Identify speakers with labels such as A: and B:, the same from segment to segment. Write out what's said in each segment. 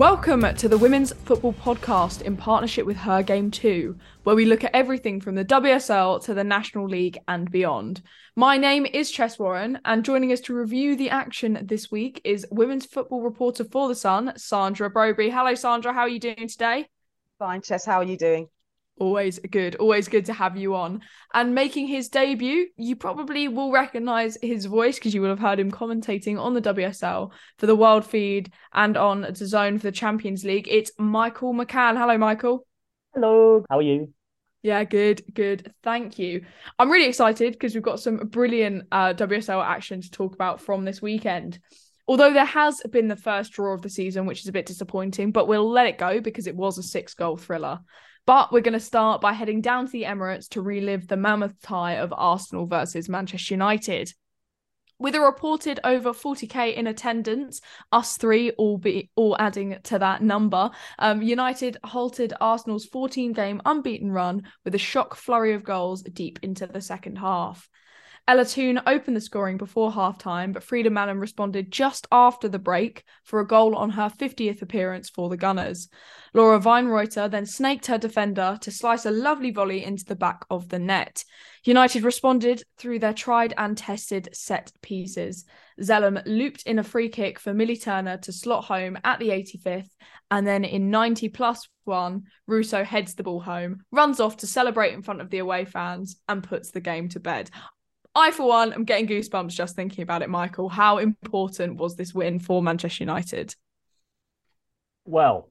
A: Welcome to the Women's Football Podcast in partnership with Her Game Too, where we look at everything from the WSL to the National League and beyond. My name is Chess Warren, and joining us to review the action this week is women's football reporter for The Sun, Sandra Brobbey. Hello, Sandra. How are you doing today?
B: Fine, Chess. How are you doing?
A: Always good, always good to have you on. And making his debut, you probably will recognize his voice because you will have heard him commentating on the WSL for the World Feed and on DAZN for the Champions League. It's Michael McCann. Hello, Michael.
C: Hello, how are you?
A: Yeah, good, good. Thank you. I'm really excited because we've got some brilliant uh, WSL action to talk about from this weekend. Although there has been the first draw of the season, which is a bit disappointing, but we'll let it go because it was a six goal thriller. But we're going to start by heading down to the Emirates to relive the mammoth tie of Arsenal versus Manchester United. With a reported over 40k in attendance, us three all be all adding to that number, um, United halted Arsenal's 14-game unbeaten run with a shock flurry of goals deep into the second half. Ella Toone opened the scoring before halftime, but Frida Maanum responded just after the break for a goal on her 50th appearance for the Gunners. Laura Wienroither then snaked her defender to slice a lovely volley into the back of the net. United responded through their tried and tested set pieces. Zelem looped in a free kick for Millie Turner to slot home at the 85th, and then in 90 plus one, Russo heads the ball home, runs off to celebrate in front of the away fans, and puts the game to bed. I, for one, am getting goosebumps just thinking about it, Michael. How important was this win for Manchester United?
C: Well,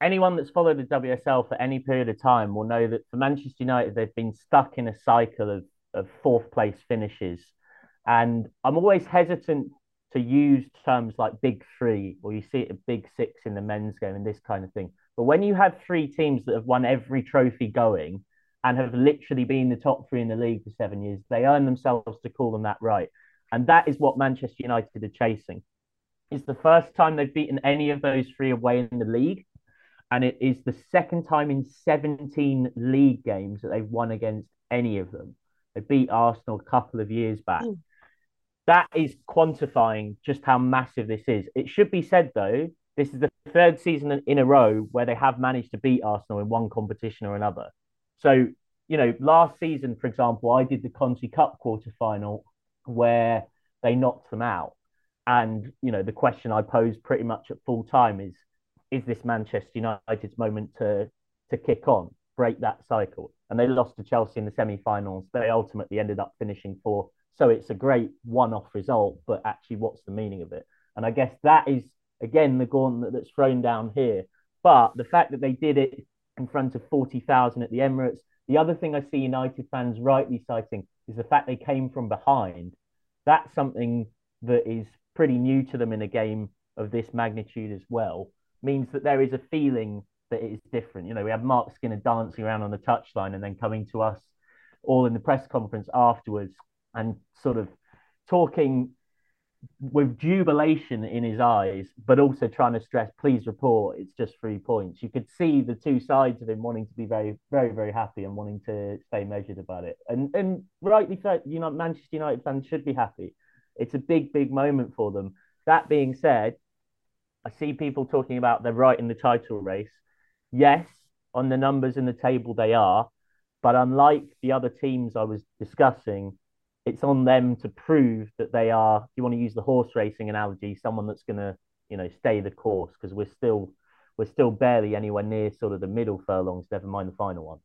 C: anyone that's followed the WSL for any period of time will know that for Manchester United, they've been stuck in a cycle of, of fourth place finishes. And I'm always hesitant to use terms like big three, or you see it big six in the men's game and this kind of thing. But when you have three teams that have won every trophy going, and have literally been the top three in the league for seven years. They earn themselves to call them that right. And that is what Manchester United are chasing. It's the first time they've beaten any of those three away in the league. And it is the second time in 17 league games that they've won against any of them. They beat Arsenal a couple of years back. Mm. That is quantifying just how massive this is. It should be said, though, this is the third season in a row where they have managed to beat Arsenal in one competition or another. So, you know, last season, for example, I did the Conti Cup quarter final where they knocked them out. And, you know, the question I posed pretty much at full time is is this Manchester United's moment to to kick on, break that cycle? And they lost to Chelsea in the semi finals. They ultimately ended up finishing fourth. So it's a great one off result, but actually, what's the meaning of it? And I guess that is, again, the gauntlet that's thrown down here. But the fact that they did it in front of 40,000 at the Emirates. The other thing I see United fans rightly citing is the fact they came from behind. That's something that is pretty new to them in a game of this magnitude as well. Means that there is a feeling that it is different. You know, we have Mark Skinner dancing around on the touchline and then coming to us all in the press conference afterwards and sort of talking with jubilation in his eyes, but also trying to stress, please report, it's just three points. You could see the two sides of him wanting to be very, very, very happy and wanting to stay measured about it. And and rightly so, you know, Manchester United fans should be happy. It's a big, big moment for them. That being said, I see people talking about they're right in the title race. Yes, on the numbers in the table they are, but unlike the other teams I was discussing, it's on them to prove that they are. If you want to use the horse racing analogy, someone that's going to you know stay the course because we're still we're still barely anywhere near sort of the middle furlongs, never mind the final ones.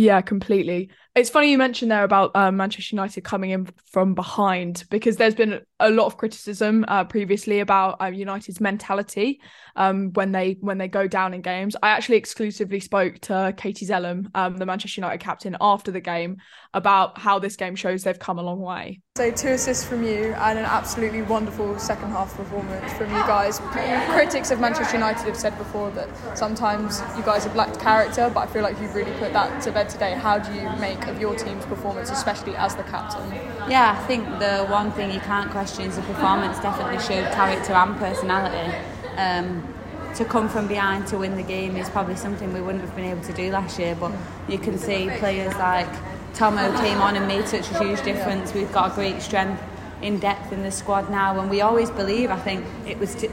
A: Yeah, completely. It's funny you mentioned there about um, Manchester United coming in from behind because there's been a lot of criticism uh, previously about uh, United's mentality um, when they when they go down in games. I actually exclusively spoke to Katie Zelem, um, the Manchester United captain, after the game about how this game shows they've come a long way.
D: So two assists from you and an absolutely wonderful second half performance from you guys. Critics of Manchester United have said before that sometimes you guys have lacked character, but I feel like you've really put that to bed today. How do you make of your team's performance, especially as the captain?
E: Yeah, I think the one thing you can't question is the performance definitely showed character and personality. Um, to come from behind to win the game is probably something we wouldn't have been able to do last year, but you can see players like Tomo came on and made such a huge difference. We've got a great strength in depth in the squad now, and we always believe, I think, it was. T-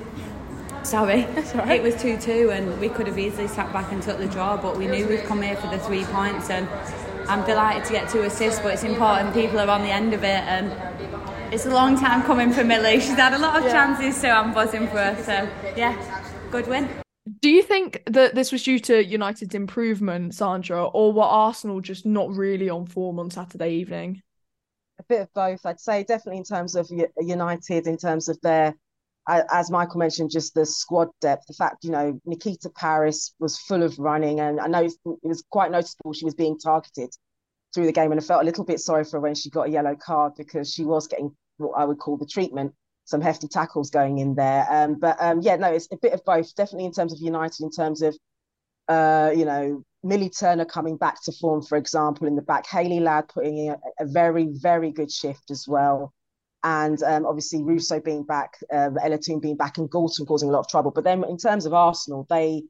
E: Sorry, it was 2 2, and we could have easily sat back and took the draw, but we knew we'd come here for the three points. And I'm delighted to get two assists, but it's important people are on the end of it. And it's a long time coming for Millie. She's had a lot of yeah. chances, so I'm buzzing for her. So, yeah, good win.
A: Do you think that this was due to United's improvement, Sandra, or were Arsenal just not really on form on Saturday evening?
B: A bit of both. I'd say definitely in terms of United, in terms of their, as Michael mentioned, just the squad depth. The fact, you know, Nikita Parris was full of running, and I know it was quite noticeable she was being targeted through the game, and I felt a little bit sorry for her when she got a yellow card because she was getting what I would call the treatment some hefty tackles going in there. Um, but um, yeah, no, it's a bit of both. Definitely in terms of United, in terms of uh, you know Millie Turner coming back to form, for example, in the back. Hayley Ladd putting in a, a very very good shift as well. And um, obviously Russo being back, uh, Ella Toone being back, and Galton causing a lot of trouble. But then in terms of Arsenal, they,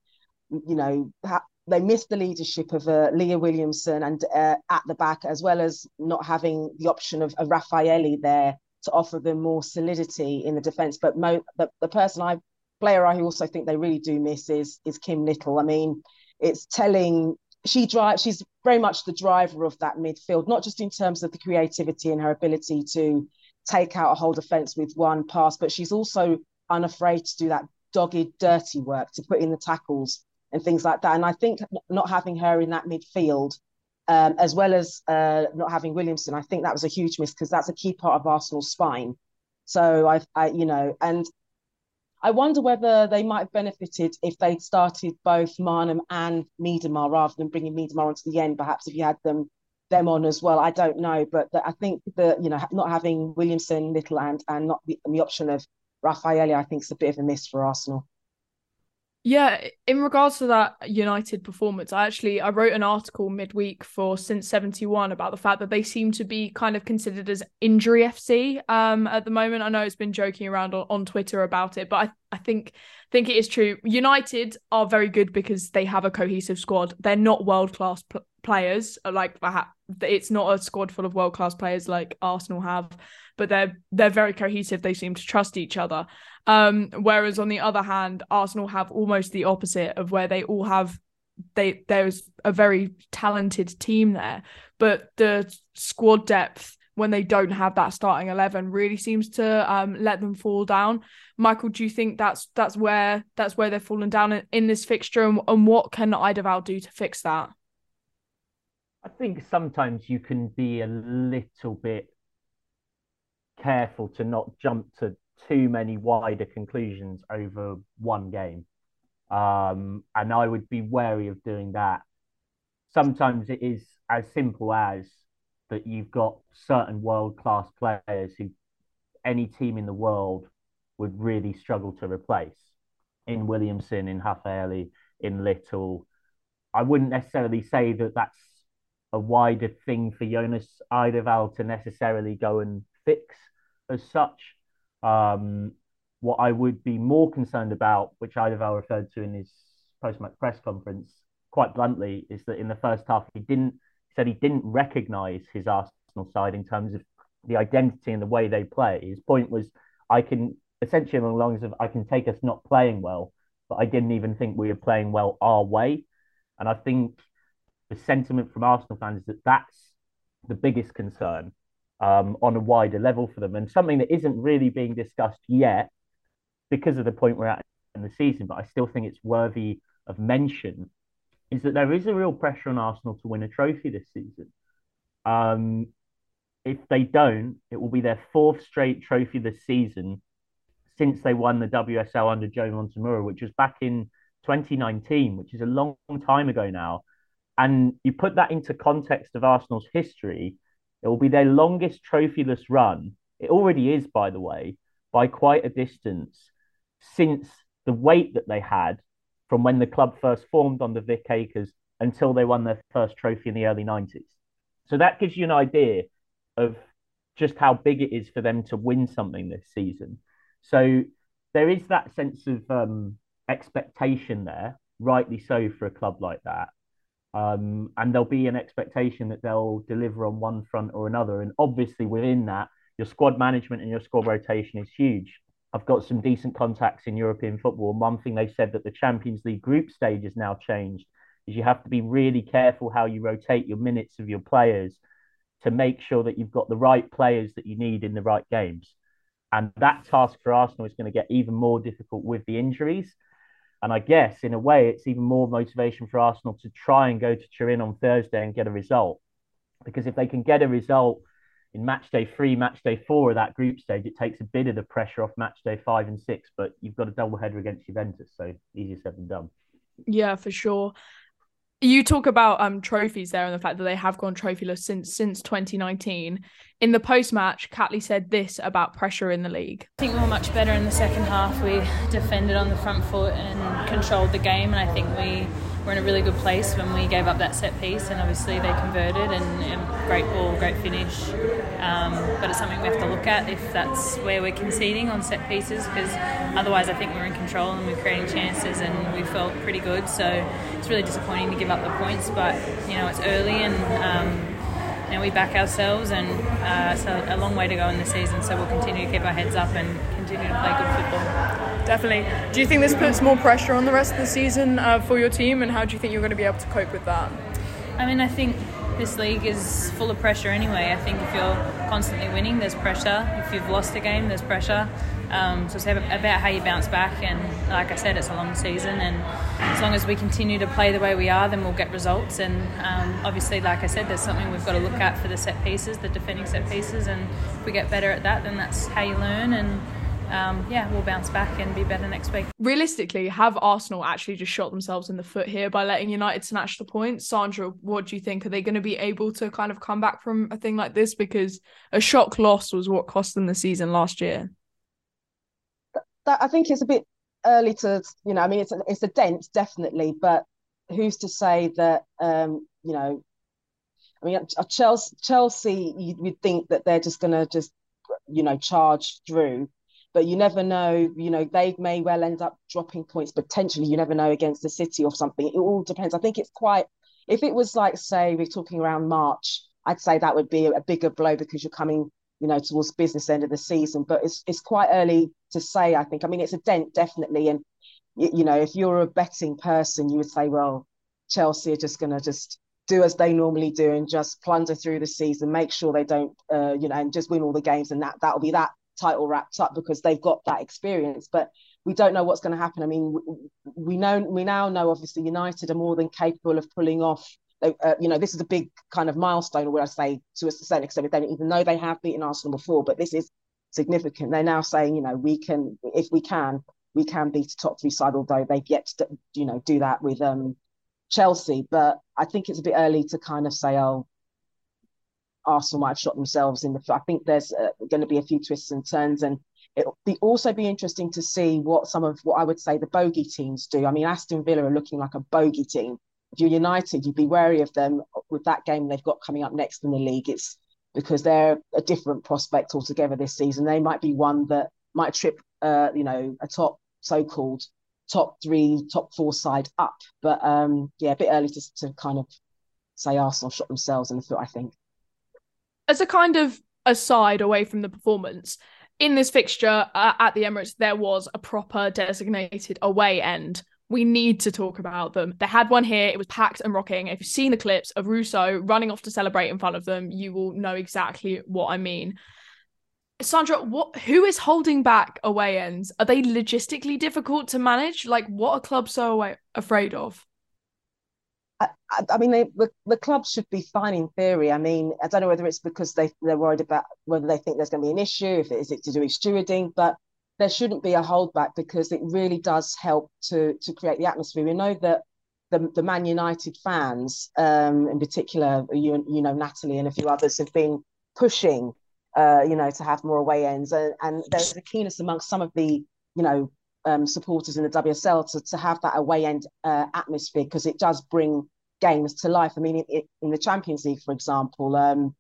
B: you know, ha- they missed the leadership of uh, Leah Williamson and uh, at the back, as well as not having the option of, of Rafaelle there to offer them more solidity in the defence. But mo- the, the person I player I also think they really do miss is is Kim Little. I mean, it's telling she drives she's very much the driver of that midfield, not just in terms of the creativity and her ability to take out a whole defence with one pass, but she's also unafraid to do that dogged, dirty work, to put in the tackles and things like that. And I think not having her in that midfield um, as well as uh, not having Williamson. I think that was a huge miss because that's a key part of Arsenal's spine. So I, I, you know, and I wonder whether they might have benefited if they'd started both Maanum and Miedema rather than bringing Miedema onto the end. Perhaps if you had them them on as well, I don't know. But the, I think that you know not having Williamson, Little, and and not the, the option of Rafaelle, I think is a bit of a miss for Arsenal.
A: Yeah, in regards to that United performance, I actually I wrote an article midweek for Since 71 about the fact that they seem to be kind of considered as injury FC um at the moment. I know it's been joking around on, on Twitter about it, but I, I think think it is true. United are very good because they have a cohesive squad. They're not world-class p- players like it's not a squad full of world-class players like Arsenal have, but they're they're very cohesive. They seem to trust each other. Um, whereas on the other hand, Arsenal have almost the opposite of where they all have they there's a very talented team there, but the squad depth when they don't have that starting 11 really seems to um, let them fall down. Michael do you think that's that's where that's where they're falling down in, in this fixture? And, and what can Eidevall do to fix that?
C: I think sometimes you can be a little bit careful to not jump to too many wider conclusions over one game. Um, and I would be wary of doing that. Sometimes it is as simple as that you've got certain world class players who any team in the world would really struggle to replace. In Williamson, in Rafaelle, in Little. I wouldn't necessarily say that that's a wider thing for Jonas Eidevall to necessarily go and fix as such. Um, what I would be more concerned about, which Eidevall referred to in his post-match press conference, quite bluntly, is that in the first half he didn't he said he didn't recognise his Arsenal side in terms of the identity and the way they play. His point was, I can essentially along the lines of I can take us not playing well, but I didn't even think we were playing well our way. And I think the sentiment from Arsenal fans is that that's the biggest concern um, on a wider level for them. And something that isn't really being discussed yet because of the point we're at in the season, but I still think it's worthy of mention, is that there is a real pressure on Arsenal to win a trophy this season. Um, if they don't, it will be their fourth straight trophy this season since they won the WSL under Joe Montemurro, which was back in 2019, which is a long time ago now. And you put that into context of Arsenal's history, it will be their longest trophyless run. It already is, by the way, by quite a distance since the wait that they had from when the club first formed on the Vic Akers until they won their first trophy in the early 90s. So that gives you an idea of just how big it is for them to win something this season. So there is that sense of um, expectation there, rightly so for a club like that. Um, and there'll be an expectation that they'll deliver on one front or another. And obviously, within that, your squad management and your squad rotation is huge. I've got some decent contacts in European football. One thing they said that the Champions League group stage has now changed is you have to be really careful how you rotate your minutes of your players to make sure that you've got the right players that you need in the right games. And that task for Arsenal is going to get even more difficult with the injuries. And I guess in a way, it's even more motivation for Arsenal to try and go to Turin on Thursday and get a result. Because if they can get a result in match day three, match day four of that group stage, it takes a bit of the pressure off match day five and six. But you've got a double header against Juventus, so easier said than done.
A: Yeah, for sure. You talk about um trophies there and the fact that they have gone trophyless since since 2019. In the post match, Catley said this about pressure in the league.
F: I think we were much better in the second half. We defended on the front foot and controlled the game, and I think we were in a really good place when we gave up that set piece, and obviously they converted and, and great ball, great finish. Um, but it's something we have to look at if that's where we're conceding on set pieces, because otherwise I think we're in control and we're creating chances, and we felt pretty good. So it's really disappointing to give up the points, but you know it's early and. Um, and we back ourselves, and uh, it's a, a long way to go in the season. So we'll continue to keep our heads up and continue to play good football.
D: Definitely. Do you think this puts more pressure on the rest of the season uh, for your team, and how do you think you're going to be able to cope with that?
F: I mean, I think this league is full of pressure anyway. I think if you're constantly winning, there's pressure. If you've lost a game, there's pressure. Um, so it's about how you bounce back. And like I said, it's a long season. And as long as we continue to play the way we are, then we'll get results. And um, obviously, like I said, there's something we've got to look at for the set pieces, the defending set pieces. And if we get better at that, then that's how you learn. And um, yeah, we'll bounce back and be better next week.
A: Realistically, have Arsenal actually just shot themselves in the foot here by letting United snatch the points? Sandra, what do you think? Are they going to be able to kind of come back from a thing like this? Because a shock loss was what cost them the season last year.
B: That, I think it's a bit early to, you know, I mean, it's a, it's a dent, definitely, but who's to say that, um, you know, I mean, Chelsea, Chelsea, you would think that they're just going to just, you know, charge through but you never know. You know, they may well end up dropping points potentially. You never know against the City or something. It all depends. I think it's quite. If it was like, say, we're talking around March, I'd say that would be a bigger blow because you're coming, you know, towards business end of the season. But it's it's quite early to say. I think. I mean, it's a dent definitely, and you, you know, if you're a betting person, you would say, well, Chelsea are just going to just do as they normally do and just plunder through the season, make sure they don't, uh, you know, and just win all the games, and that that'll be that title wrapped up because they've got that experience. But we don't know what's going to happen. I mean, we know we now know obviously United are more than capable of pulling off. Uh, you know, this is a big kind of milestone, where I say to a certain extent, they even know they have beaten Arsenal before, but this is significant. They're now saying, you know, we can, if we can, we can beat a top three side, although they've yet to, you know, do that with um, Chelsea. But I think it's a bit early to kind of say, oh, Arsenal might have shot themselves in the foot. I think there's uh, going to be a few twists and turns, and it'll be also be interesting to see what some of what I would say the bogey teams do. I mean, Aston Villa are looking like a bogey team. If you're United, you'd be wary of them with that game they've got coming up next in the league. It's because they're a different prospect altogether this season. They might be one that might trip, uh, you know, a top so-called top three, top four side up. But um, yeah, a bit early to, to kind of say Arsenal shot themselves in the foot. I think
A: as a kind of aside away from the performance, in this fixture uh, at the Emirates, there was a proper designated away end. We need to talk about them. They had one here, it was packed and rocking. If you've seen the clips of Russo running off to celebrate in front of them, you will know exactly what I mean. Sandra, what who is holding back away ends? Are they logistically difficult to manage? Like what are clubs so away, afraid of?
B: I, I mean, they, the, the club should be fine in theory. I mean, I don't know whether it's because they, they're worried about whether they think there's going to be an issue, if it is it to do with stewarding, but there shouldn't be a holdback because it really does help to to create the atmosphere. We know that the, the Man United fans, um, in particular, you, you know, Natalie and a few others have been pushing, uh, you know, to have more away ends. And, and there's a keenness amongst some of the, you know, um, supporters in the WSL to, to have that away end uh, atmosphere because it does bring games to life. I mean, it, in the Champions League, for example, um,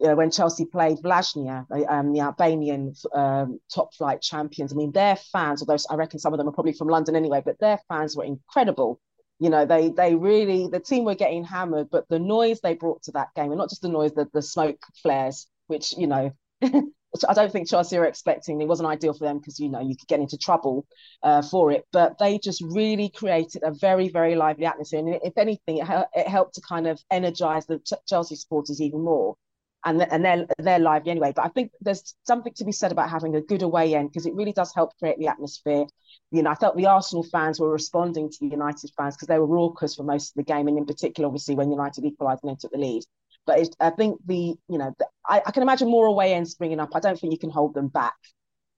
B: you know, when Chelsea played Vllaznia, um, the Albanian um, top flight champions, I mean, their fans, although I reckon some of them are probably from London anyway, but their fans were incredible. You know, they they really the team were getting hammered, but the noise they brought to that game, and not just the noise, the, the smoke flares, which you know I don't think Chelsea are expecting. It wasn't ideal for them because you know you could get into trouble uh, for it. But they just really created a very very lively atmosphere, and if anything, it, it helped to kind of energize the Chelsea supporters even more. And and they're they're lively anyway. But I think there's something to be said about having a good away end because it really does help create the atmosphere. You know, I felt the Arsenal fans were responding to the United fans because they were raucous for most of the game, and in particular, obviously, when United equalised and then took the lead. But I think the, you know, the, I, I, can imagine more away ends springing up. I don't think you can hold them back,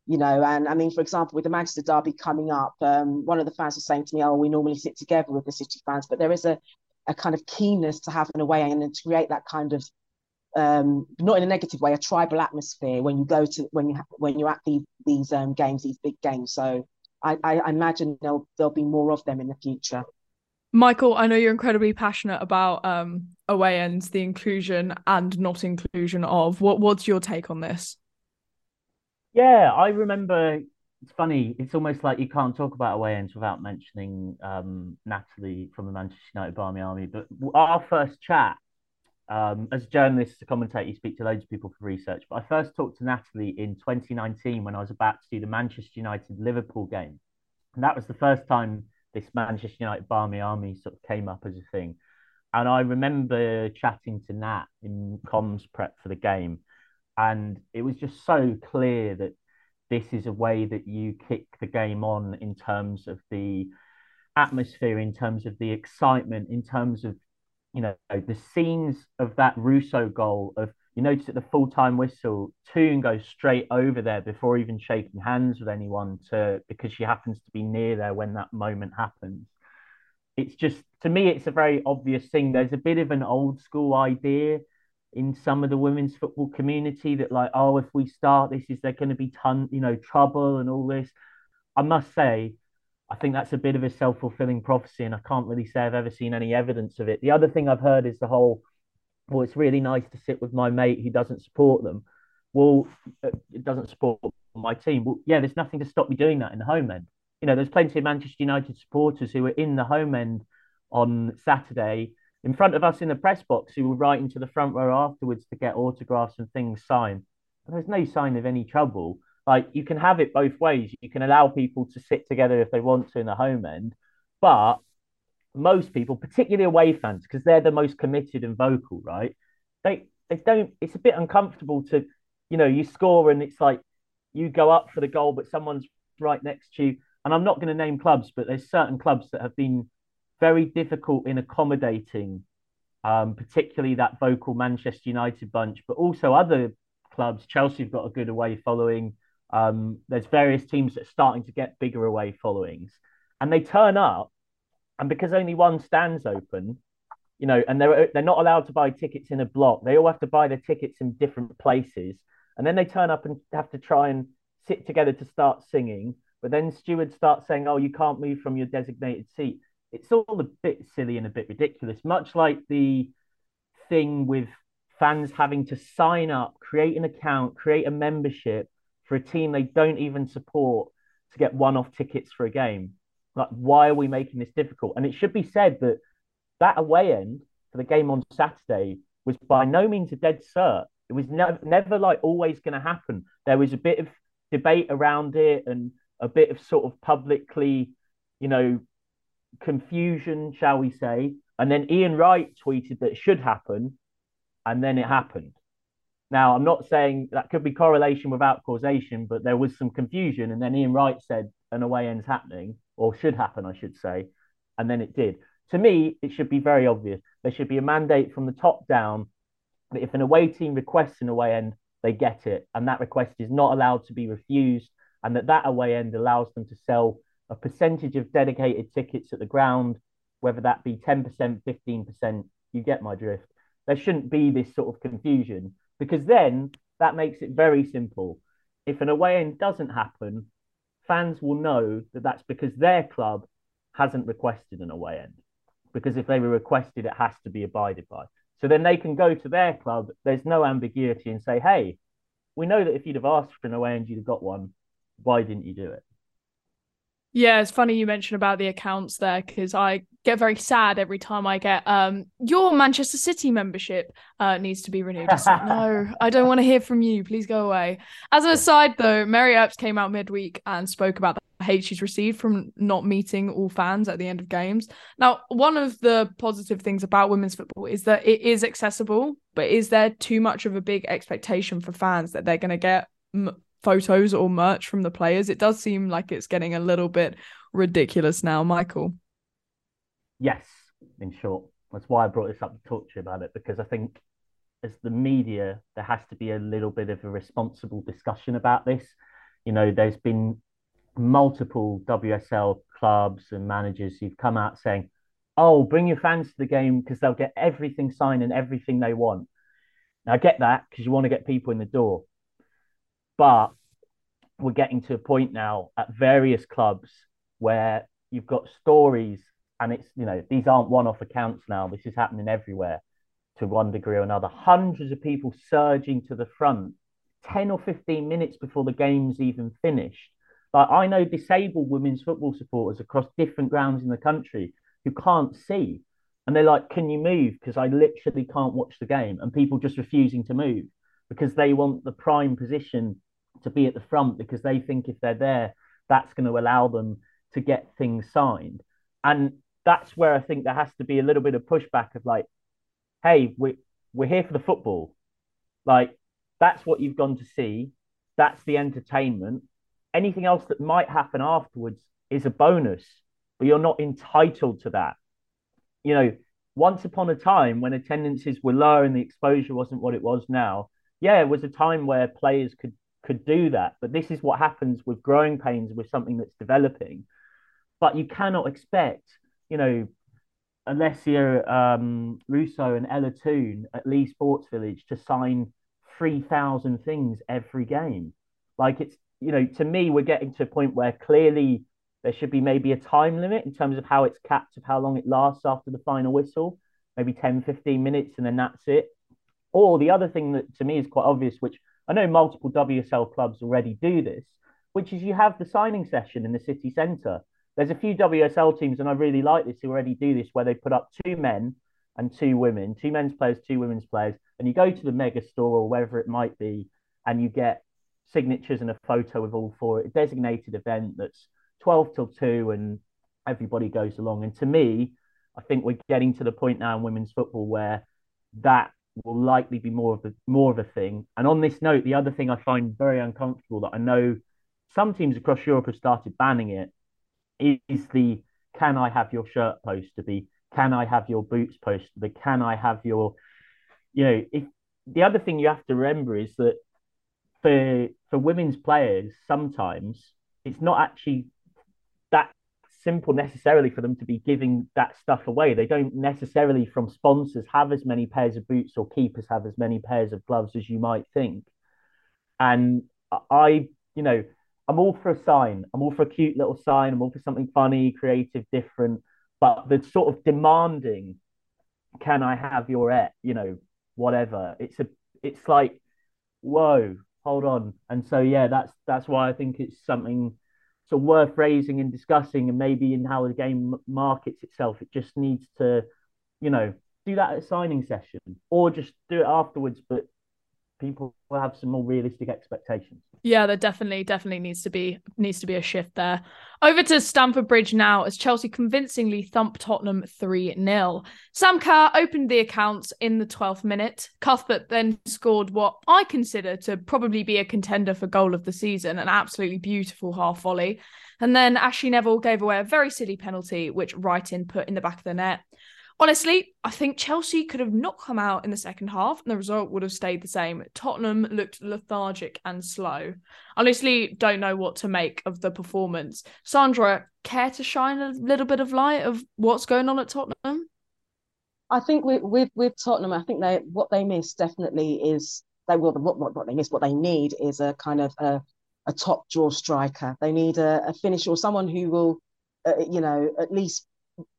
B: you know. And I mean, for example, with the Manchester Derby coming up, um, one of the fans was saying to me, oh, we normally sit together with the City fans, but there is a, a kind of keenness to have an away end and to create that kind of um, not in a negative way, a tribal atmosphere when you go to when you when you're at these these um, games, these big games. So I, I imagine there'll there'll be more of them in the future.
A: Michael, I know you're incredibly passionate about um, away ends, the inclusion and not inclusion of. What What's your take on this?
C: Yeah, I remember. It's funny. It's almost like you can't talk about away ends without mentioning um, Natalie from the Manchester United Barmy Army. But our first chat, um, as a journalist, a commentator, you speak to loads of people for research. But I first talked to Natalie in 2019 when I was about to do the Manchester United Liverpool game, and that was the first time this Manchester United Barmy Army sort of came up as a thing. And I remember chatting to Nat in comms prep for the game, and it was just so clear that this is a way that you kick the game on in terms of the atmosphere, in terms of the excitement, in terms of you know the scenes of that Russo goal of you notice at the full time whistle, Toone goes straight over there before even shaking hands with anyone to because she happens to be near there when that moment happens. It's just to me, it's a very obvious thing. There's a bit of an old school idea in some of the women's football community that like, oh, if we start this, is there going to be ton, you know, trouble and all this? I must say, I think that's a bit of a self fulfilling prophecy, and I can't really say I've ever seen any evidence of it. The other thing I've heard is the whole well, it's really nice to sit with my mate who doesn't support them. Well, uh, it doesn't support my team. Well, yeah, there's nothing to stop me doing that in the home end. You know, there's plenty of Manchester United supporters who were in the home end on Saturday in front of us in the press box who were writing to the front row afterwards to get autographs and things signed. And there's no sign of any trouble. Like you can have it both ways. You can allow people to sit together if they want to in the home end, but most people, particularly away fans, because they're the most committed and vocal, right? They they don't. It's a bit uncomfortable to, you know, you score and it's like you go up for the goal, but someone's right next to you. And I'm not going to name clubs, but there's certain clubs that have been very difficult in accommodating, um, particularly that vocal Manchester United bunch, but also other clubs. Chelsea have got a good away following. Um, there's various teams that are starting to get bigger away followings, and they turn up and because only one stands open, you know, and they're they're not allowed to buy tickets in a block. They all have to buy their tickets in different places, and then they turn up and have to try and sit together to start singing. But then stewards start saying, "Oh, you can't move from your designated seat." It's all a bit silly and a bit ridiculous. Much like the thing with fans having to sign up, create an account, create a membership for a team they don't even support to get one-off tickets for a game. Like, why are we making this difficult? And it should be said that that away end for the game on Saturday was by no means a dead cert. It was never, never like always going to happen. There was a bit of debate around it and a bit of sort of publicly, you know, confusion, shall we say. And then Ian Wright tweeted that it should happen, and then it happened. Now, I'm not saying that could be correlation without causation, but there was some confusion. And then Ian Wright said an away end's happening or should happen, I should say. And then it did. To me, it should be very obvious. There should be a mandate from the top down that if an away team requests an away end, they get it. And that request is not allowed to be refused. And that that away end allows them to sell a percentage of dedicated tickets at the ground, whether that be 10%, 15%. You get my drift. There shouldn't be this sort of confusion because then that makes it very simple. If an away end doesn't happen, fans will know that that's because their club hasn't requested an away end. Because if they were requested, it has to be abided by. So then they can go to their club. There's no ambiguity and say, hey, we know that if you'd have asked for an away end, you'd have got one. Why didn't you do it?
A: Yeah, it's funny you mention about the accounts there because I get very sad every time I get um your Manchester City membership uh needs to be renewed. Like, no, I don't want to hear from you. Please go away. As an aside though, Mary Earps came out midweek and spoke about the hate she's received from not meeting all fans at the end of games. Now, one of the positive things about women's football is that it is accessible, but is there too much of a big expectation for fans that they're going to get m- photos or merch from the players. It does seem like it's getting a little bit ridiculous now, Michael.
C: Yes, in short. That's why I brought this up to talk to you about it because I think as the media, there has to be a little bit of a responsible discussion about this. You know, there's been multiple WSL clubs and managers who've come out saying, oh, bring your fans to the game because they'll get everything signed and everything they want. Now, I get that because you want to get people in the door. But we're getting to a point now at various clubs where you've got stories, and it's, you know, these aren't one off accounts now. This is happening everywhere to one degree or another. Hundreds of people surging to the front 10 or 15 minutes before the game's even finished. Like I know disabled women's football supporters across different grounds in the country who can't see. And they're like, Can you move? Because I literally can't watch the game. And people just refusing to move because they want the prime position to be at the front because they think if they're there, that's going to allow them to get things signed. And that's where I think there has to be a little bit of pushback of like, hey, we we're here for the football. Like that's what you've gone to see. That's the entertainment. Anything else that might happen afterwards is a bonus, but you're not entitled to that. You know, once upon a time when attendances were low and the exposure wasn't what it was now, yeah, it was a time where players could could do that. But this is what happens with growing pains with something that's developing. But you cannot expect, you know, Alessia um, Russo and Ella Toone at Leigh Sports Village to sign 3,000 things every game. Like it's, you know, to me, we're getting to a point where clearly there should be maybe a time limit in terms of how it's capped of how long it lasts after the final whistle, maybe 10, 15 minutes, and then that's it. Or the other thing that to me is quite obvious, which I know multiple WSL clubs already do this, which is you have the signing session in the city centre. There's a few WSL teams, and I really like this, who already do this, where they put up two men and two women, two men's players, two women's players, and you go to the mega store or wherever it might be, and you get signatures and a photo with all four, a designated event that's 12 till 2, and everybody goes along. And to me, I think we're getting to the point now in women's football where that will likely be more of a more of a thing. And on this note, the other thing I find very uncomfortable that I know some teams across Europe have started banning it is the can I have your shirt poster be can I have your boots poster the can I have your you know if the other thing you have to remember is that for for women's players sometimes it's not actually that simple necessarily for them to be giving that stuff away. They don't necessarily, from sponsors, have as many pairs of boots or keepers have as many pairs of gloves as you might think. And I, you know, I'm all for a sign. I'm all for a cute little sign. I'm all for something funny, creative, different. But the sort of demanding, can I have your et, you know, whatever. It's a, it's like, whoa, hold on. And so yeah, that's that's why I think it's something so worth raising and discussing, and maybe in how the game markets itself. It just needs to, you know, do that at a signing session, or just do it afterwards. But people will have some more realistic expectations.
A: Yeah, there definitely, definitely needs to be needs to be a shift there. Over to Stamford Bridge now as Chelsea convincingly thump Tottenham 3-0. Sam Kerr opened the accounts in the 12th minute. Cuthbert then scored what I consider to probably be a contender for goal of the season, an absolutely beautiful half volley. And then Ashley Neville gave away a very silly penalty, which Reiten put in the back of the net. Honestly, I think Chelsea could have not come out in the second half and the result would have stayed the same. Tottenham looked lethargic and slow. Honestly, don't know what to make of the performance. Sandra, care to shine a little bit of light of what's going on at Tottenham?
B: I think with with, with Tottenham, I think they what they miss definitely is they will what, what what they miss what they need is a kind of a, a top draw striker. They need a, a finisher or someone who will, uh, you know, at least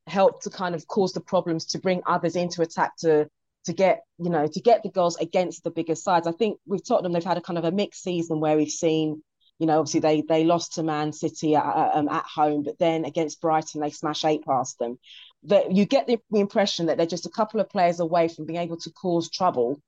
B: help to kind of cause the problems to bring others into attack to to get you know to get the goals against the bigger sides. I think with Tottenham they've had a kind of a mixed season where we've seen You know, obviously they they lost to Man City at, um, at home, but then against Brighton they smash eight past them. That you get the, the impression that they're just a couple of players away from being able to cause trouble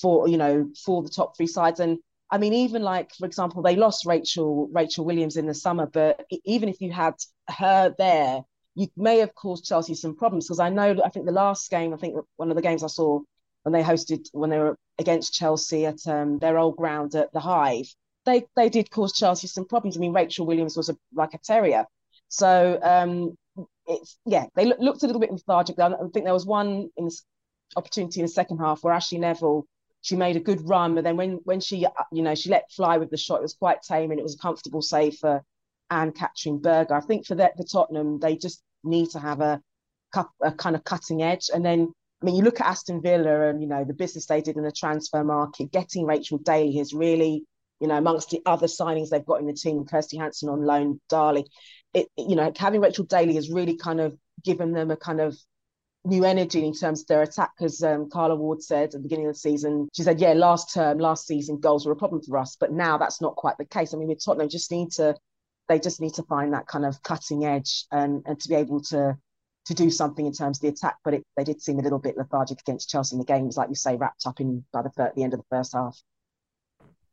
B: for you know for the top three sides. And I mean, even like for example, they lost Rachel Rachel Williams in the summer, but even if you had her there, you may have caused Chelsea some problems because I know I think the last game, I think one of the games I saw when they hosted when they were against Chelsea at um, their old ground at the Hive, they they did cause Chelsea some problems. I mean, Rachel Williams was a, like a terrier, so um, it's yeah they looked a little bit lethargic. I think there was one in opportunity in the second half where Ashley Neville she made a good run, but then when when she you know she let fly with the shot, it was quite tame and it was a comfortable save for Ann-Katrin Berger. I think for that for Tottenham, they just need to have a, a kind of cutting edge, and then I mean, you look at Aston Villa and you know the business they did in the transfer market. Getting Rachel Daly has really, you know, amongst the other signings they've got in the team, Kirsty Hanson on loan, Darley. It, you know, having Rachel Daly has really kind of given them a kind of new energy in terms of their attack. Because um, Carla Ward said at the beginning of the season, she said, "Yeah, last term, last season, goals were a problem for us, but now that's not quite the case. I mean, with Tottenham, just need to, they just need to find that kind of cutting edge and and to be able to." to do something in terms of the attack, but it, they did seem a little bit lethargic against Chelsea in the game. like you say, wrapped up in by the, the end of the first half.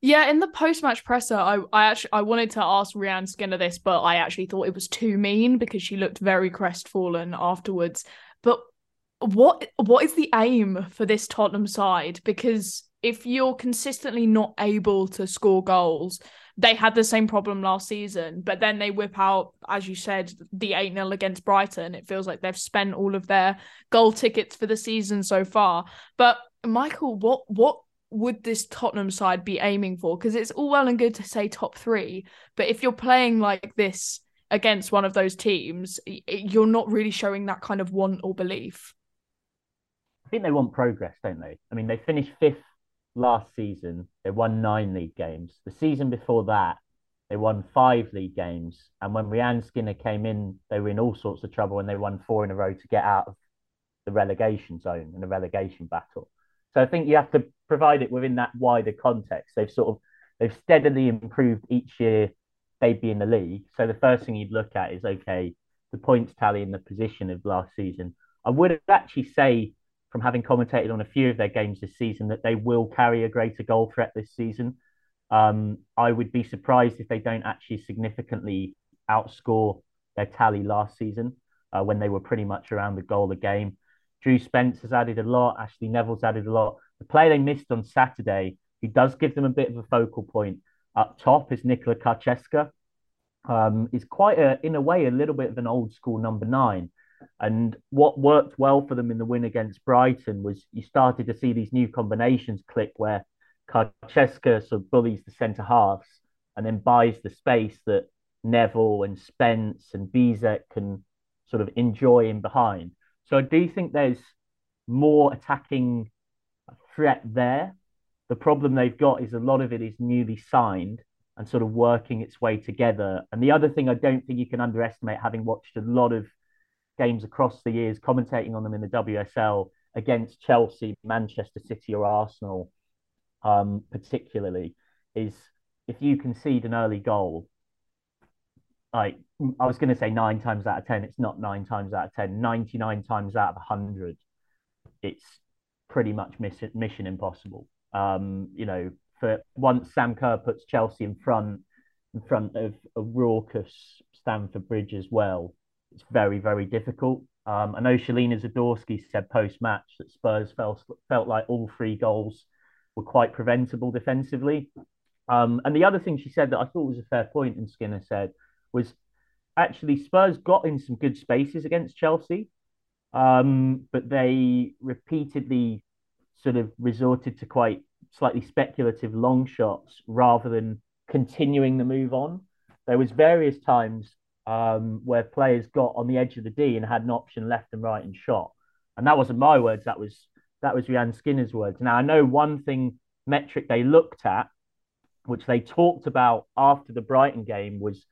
A: Yeah, in the post-match presser, I, I actually I wanted to ask Rehanne Skinner this, but I actually thought it was too mean because she looked very crestfallen afterwards. But what what is the aim for this Tottenham side? Because if you're consistently not able to score goals, they had the same problem last season, but then they whip out, as you said, the 8 0 against Brighton. It feels like they've spent all of their goal tickets for the season so far. But Michael, what what would this Tottenham side be aiming for? Because it's all well and good to say top three, but if you're playing like this against one of those teams, you're not really showing that kind of want or belief.
C: I think they want progress, don't they? I mean, they finished fifth last season, they won nine league games. The season before that, they won five league games. And when Rehanne Skinner came in, they were in all sorts of trouble and they won four in a row to get out of the relegation zone and the relegation battle. So I think you have to provide it within that wider context. They've sort of they've steadily improved each year they'd be in the league. So the first thing you'd look at is okay, the points tally in the position of last season. I would actually say from having commentated on a few of their games this season that they will carry a greater goal threat this season. Um, I would be surprised if they don't actually significantly outscore their tally last season uh, when they were pretty much around the goal a game. Drew Spence has added a lot. Ashley Neville's added a lot. The player they missed on Saturday, who does give them a bit of a focal point up top, is Nikola Karczewska. Um, is quite a, in a way, a little bit of an old school number nine. And what worked well for them in the win against Brighton was you started to see these new combinations click where Karczewska sort of bullies the centre halves and then buys the space that Neville and Spence and Biesak can sort of enjoy in behind. So I do think there's more attacking threat there. The problem they've got is a lot of it is newly signed and sort of working its way together. And the other thing I don't think you can underestimate, having watched a lot of games across the years, commentating on them in the WSL against Chelsea, Manchester City, or Arsenal, um, particularly, is if you concede an early goal, like I was going to say nine times out of 10, it's not nine times out of 10, 99 times out of 100, it's pretty much mission, impossible. Um, you know, for once Sam Kerr puts Chelsea in front, in front of a raucous Stamford Bridge as well, it's very, very difficult. Um, I know Shelina Zadorsky said post match that Spurs felt felt like all three goals were quite preventable defensively. Um, and the other thing she said that I thought was a fair point, and Skinner said, was actually Spurs got in some good spaces against Chelsea, um, but they repeatedly sort of resorted to quite slightly speculative long shots rather than continuing the move on. There was various times um, where players got on the edge of the D and had an option left and right and shot. And that wasn't my words. That was that was Rehanne Skinner's words. Now I know one thing metric they looked at, which they talked about after the Brighton game, was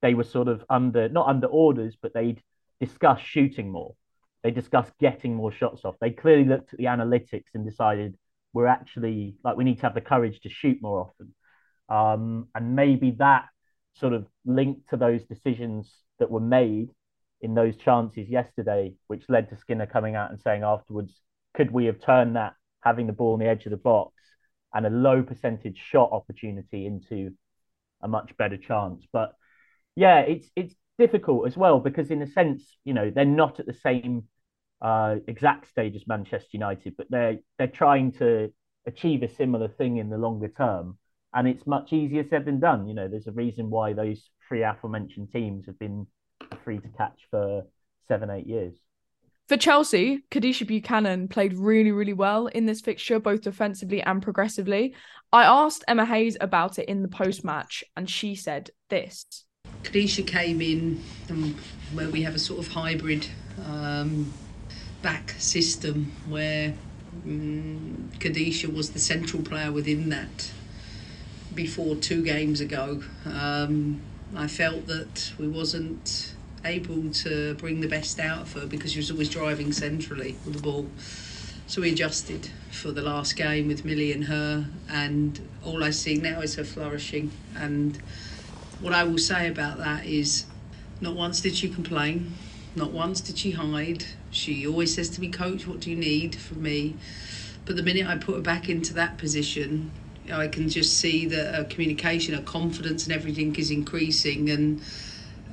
C: they were sort of under not under orders, but they'd discussed shooting more. They discussed getting more shots off. They clearly looked at the analytics and decided we're actually like we need to have the courage to shoot more often. Um, and maybe that sort of linked to those decisions that were made in those chances yesterday, which led to Skinner coming out and saying afterwards, could we have turned that having the ball on the edge of the box and a low percentage shot opportunity into a much better chance? But yeah, it's it's difficult as well because in a sense, you know, they're not at the same uh, exact stage as Manchester United, but they're they're trying to achieve a similar thing in the longer term, and it's much easier said than done. You know, there's a reason why those three aforementioned teams have been free to catch for seven, eight years.
A: For Chelsea, Kadeisha Buchanan played really, really well in this fixture, both defensively and progressively. I asked Emma Hayes about it in the post match, and she said this.
G: Kadeisha came in where we have a sort of hybrid um, back system where um, Kadeisha was the central player within that before two games ago. Um, I felt that we wasn't able to bring the best out of her because she was always driving centrally with the ball. So we adjusted for the last game with Millie and her, and all I see now is her flourishing. And what I will say about that is not once did she complain, not once did she hide. She always says to me, Coach, what do you need from me? But the minute I put her back into that position, I can just see that her communication, her confidence, and everything is increasing. And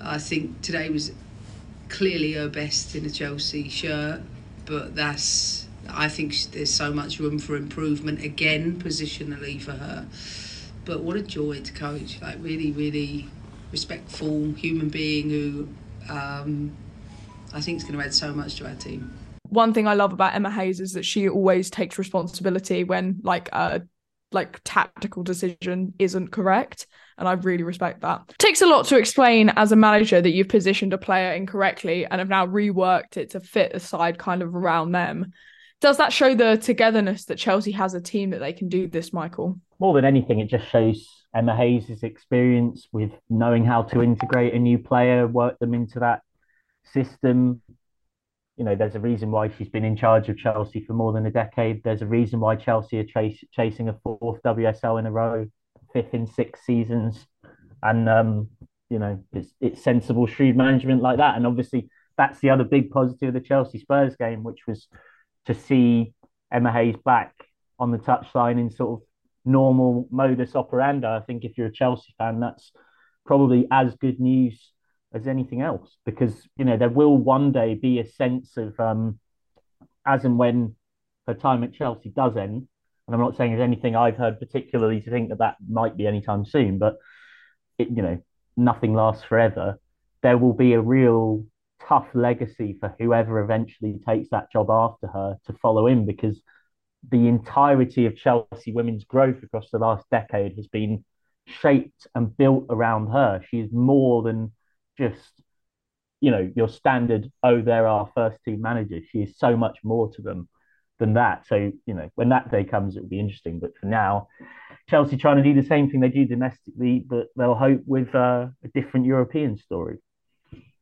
G: I think today was clearly her best in a Chelsea shirt, but that's. I think there's so much room for improvement again, positionally for her. But what a joy to coach! Like really, really respectful human being who um, I think is going to add so much to our team.
A: One thing I love about Emma Hayes is that she always takes responsibility when like a like tactical decision isn't correct and I really respect that. It takes a lot to explain as a manager that you've positioned a player incorrectly and have now reworked it to fit the side kind of around them. Does that show the togetherness that Chelsea has a team that they can do this, Michael?
C: More than anything, it just shows Emma Hayes' experience with knowing how to integrate a new player, work them into that system. You know, there's a reason why she's been in charge of Chelsea for more than a decade. There's a reason why Chelsea are chase, chasing a fourth WSL in a row fifth in six seasons, and um, you know it's it's sensible, shrewd management like that. And obviously, that's the other big positive of the Chelsea Spurs game, which was to see Emma Hayes back on the touchline in sort of normal modus operandi. I think if you're a Chelsea fan, that's probably as good news as anything else because you know there will one day be a sense of um, as and when her time at Chelsea does end, and I'm not saying there's anything I've heard particularly to think that that might be anytime soon, but it, you know, nothing lasts forever. There will be a real tough legacy for whoever eventually takes that job after her to follow in because the entirety of Chelsea women's growth across the last decade has been shaped and built around her. She is more than just, you know, your standard, oh, there are first team managers. She is so much more to them than that. So, you know, when that day comes, it will be interesting. But for now, Chelsea trying to do the same thing they do domestically, but they'll hope with uh, a different European story.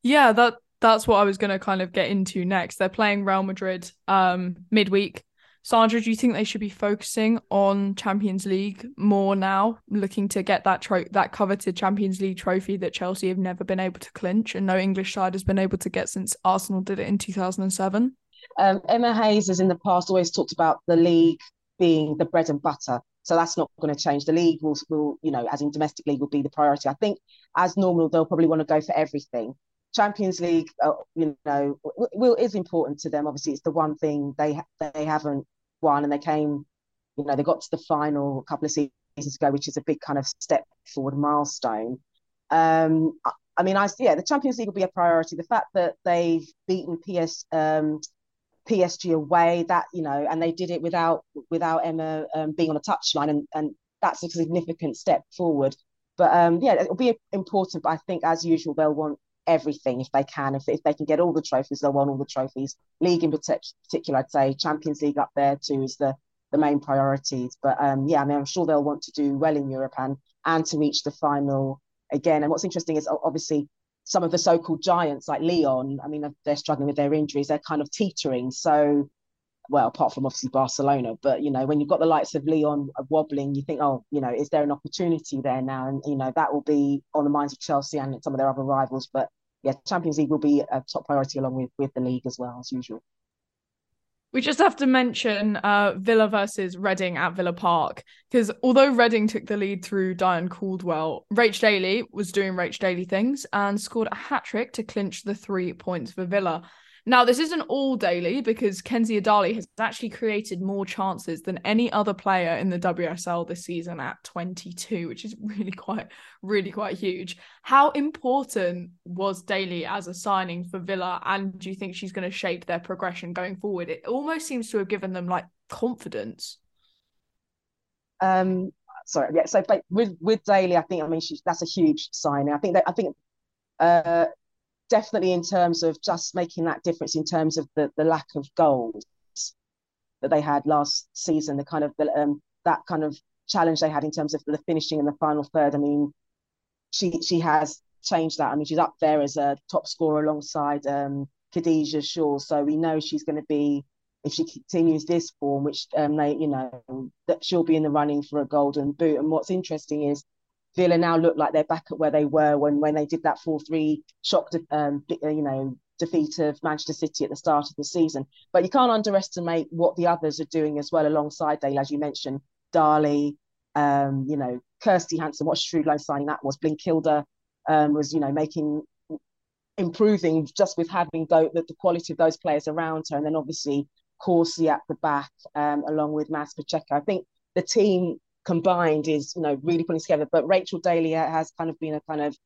A: Yeah, that that's what I was going to kind of get into next. They're playing Real Madrid um, midweek. Sandra, do you think they should be focusing on Champions League more now, looking to get that tro- that coveted Champions League trophy that Chelsea have never been able to clinch and no English side has been able to get since Arsenal did it in 2007?
B: Um, Emma Hayes has in the past always talked about the league being the bread and butter. So that's not going to change. The league will, will, you know, as in domestic league, will be the priority. I think, as normal, they'll probably want to go for everything. Champions League, uh, you know, will is important to them. Obviously, it's the one thing they they haven't won, and they came, you know, they got to the final a couple of seasons ago, which is a big kind of step forward milestone. Um, I mean, I yeah, the Champions League will be a priority. The fact that they've beaten PS um, PSG away. That you know, and they did it without without Emma um, being on a touchline, and and that's a significant step forward. But um, yeah, it'll be important. But I think, as usual, they'll want everything if they can. If, if they can get all the trophies, they'll want all the trophies. League in particular, I'd say Champions League up there too is the the main priorities. But um, yeah, I mean, I'm sure they'll want to do well in Europe and and to reach the final again. And what's interesting is obviously some of the so-called giants like Lyon. I mean, they're struggling with their injuries. They're kind of teetering. So well, apart from obviously Barcelona, but you know, when you've got the likes of Lyon wobbling, you think, oh, you know, is there an opportunity there now? And you know, that will be on the minds of Chelsea and some of their other rivals. But yeah, Champions League will be a top priority along with with the league as well as usual.
A: We just have to mention uh, Villa versus Reading at Villa Park because although Reading took the lead through Diane Caldwell, Rach Daly was doing Rach Daly things and scored a hat trick to clinch the three points for Villa. Now, this isn't all Daly because Kenza Dali has actually created more chances than any other player in the WSL this season at 22, which is really quite, really quite huge. How important was Daly as a signing for Villa? And do you think she's going to shape their progression going forward? It almost seems to have given them like confidence.
B: Um, sorry, yeah. So with with Daly, I think I mean she's that's a huge signing. I think that I think uh definitely in terms of just making that difference in terms of the, the lack of goals that they had last season, the kind of the, um, that kind of challenge they had in terms of the finishing in the final third. I mean, she she has changed that. I mean, she's up there as a top scorer alongside um, Khadija Shaw. So we know she's going to be, if she continues this form, which um, they, you know, that she'll be in the running for a golden boot. And what's interesting is Villa now look like they're back at where they were when when they did that four three shock, de- um, uh, you know, defeat of Manchester City at the start of the season. But you can't underestimate what the others are doing as well alongside Dale, as you mentioned, Dali, um, you know, Kirsty Hanson. What line signing that was. Blindkilde um, was, you know, making improving just with having the, the quality of those players around her, and then obviously Corsie at the back, um, along with Maz Pacheco. I think the team combined is you know really putting together. But Rachel Daly has kind of been a kind of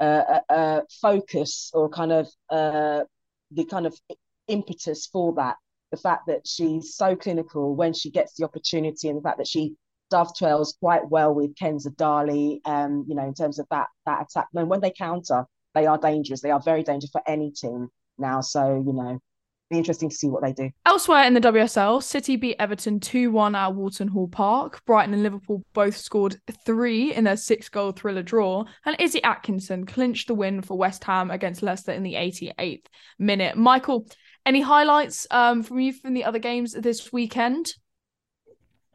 B: uh, a, a focus or kind of uh, the kind of impetus for that. The fact that she's so clinical when she gets the opportunity, and the fact that she dovetails quite well with Kenza Dali, um, you know, in terms of that that attack. And when they counter, they are dangerous. They are very dangerous for any team now. So you know, be interesting to see what they do.
A: Elsewhere in the WSL, City beat Everton 2 1 at Walton Hall Park. Brighton and Liverpool both scored three in their six goal thriller draw. And Izzy Atkinson clinched the win for West Ham against Leicester in the 88th minute. Michael, any highlights um, from you from the other games this weekend?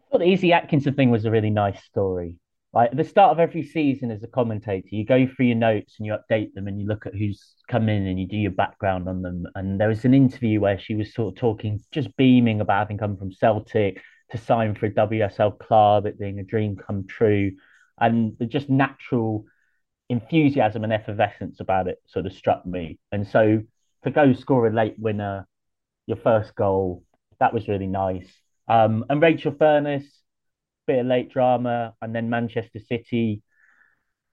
C: Well, the Izzy Atkinson thing was a really nice story. Like at the start of every season as a commentator, you go through your notes and you update them and you look at who's come in and you do your background on them. And there was an interview where she was sort of talking, just beaming about having come from Celtic to sign for a WSL club, it being a dream come true. And the just natural enthusiasm and effervescence about it sort of struck me. And so to go score a late winner, your first goal, that was really nice. Um, and Rachel Furness, bit of late drama, and then Manchester City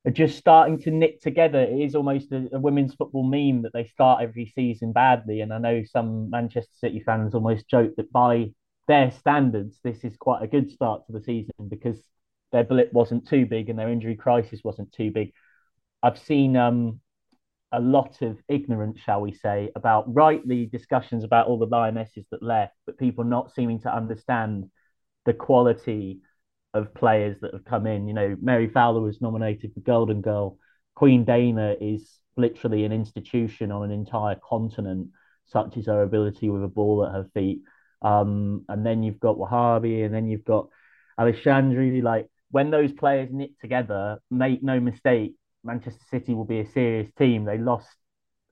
C: are just starting to knit together. It is almost a, a, women's football meme that they start every season badly. And I know some Manchester City fans almost joke that by their standards, this is quite a good start to the season because their blip wasn't too big and their injury crisis wasn't too big. I've seen um, a lot of ignorance, shall we say, about rightly discussions about all the lionesses that left, but people not seeming to understand the quality of players that have come in. You know, Mary Fowler was nominated for Golden Girl. Queen Dana is literally an institution on an entire continent, such as her ability with a ball at her feet. Um, and then you've got Ouahabi, and then you've got Aleixandri. Like when those players knit together, make no mistake, Manchester City will be a serious team. They lost